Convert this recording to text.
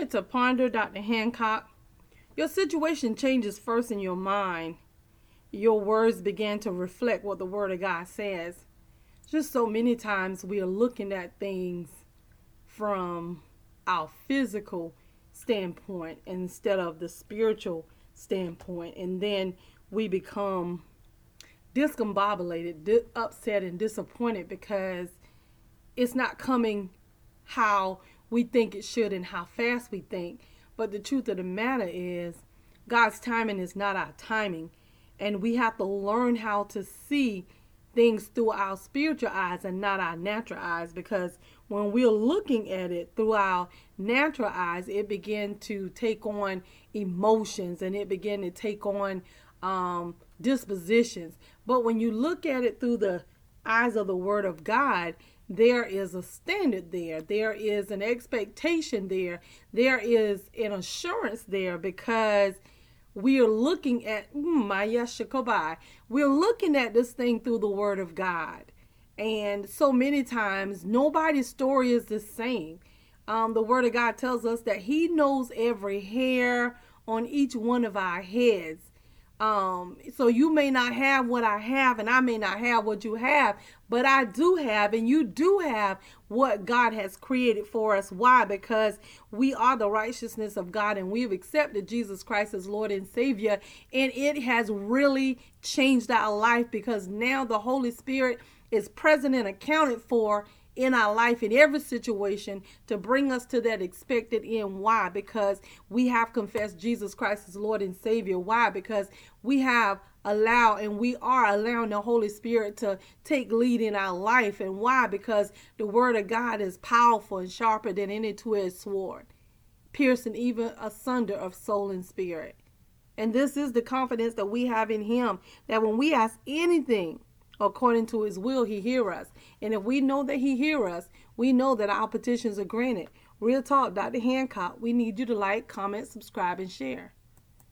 moment to ponder, Dr. Hancock. Your situation changes first in your mind. Your words begin to reflect what the Word of God says. Just so many times we are looking at things from our physical standpoint instead of the spiritual standpoint, and then we become discombobulated, di- upset, and disappointed because it's not coming how we think it should and how fast we think. But the truth of the matter is, God's timing is not our timing. And we have to learn how to see things through our spiritual eyes and not our natural eyes because when we're looking at it through our natural eyes, it begin to take on emotions and it begin to take on um, dispositions. But when you look at it through the eyes of the Word of God, there is a standard there. There is an expectation there. There is an assurance there because we are looking at Maya Shakobai. We're looking at this thing through the Word of God. And so many times, nobody's story is the same. Um, the Word of God tells us that He knows every hair on each one of our heads. Um, so you may not have what I have, and I may not have what you have, but I do have, and you do have what God has created for us. Why? Because we are the righteousness of God, and we've accepted Jesus Christ as Lord and Savior, and it has really changed our life because now the Holy Spirit is present and accounted for in our life in every situation to bring us to that expected end. Why? Because we have confessed Jesus Christ as Lord and Savior. Why? Because we have allowed and we are allowing the Holy Spirit to take lead in our life. And why? Because the Word of God is powerful and sharper than any two edged sword, piercing even asunder of soul and spirit. And this is the confidence that we have in Him that when we ask anything, according to his will, he hear us. And if we know that he hear us, we know that our petitions are granted. Real talk, Dr. Hancock, we need you to like, comment, subscribe, and share.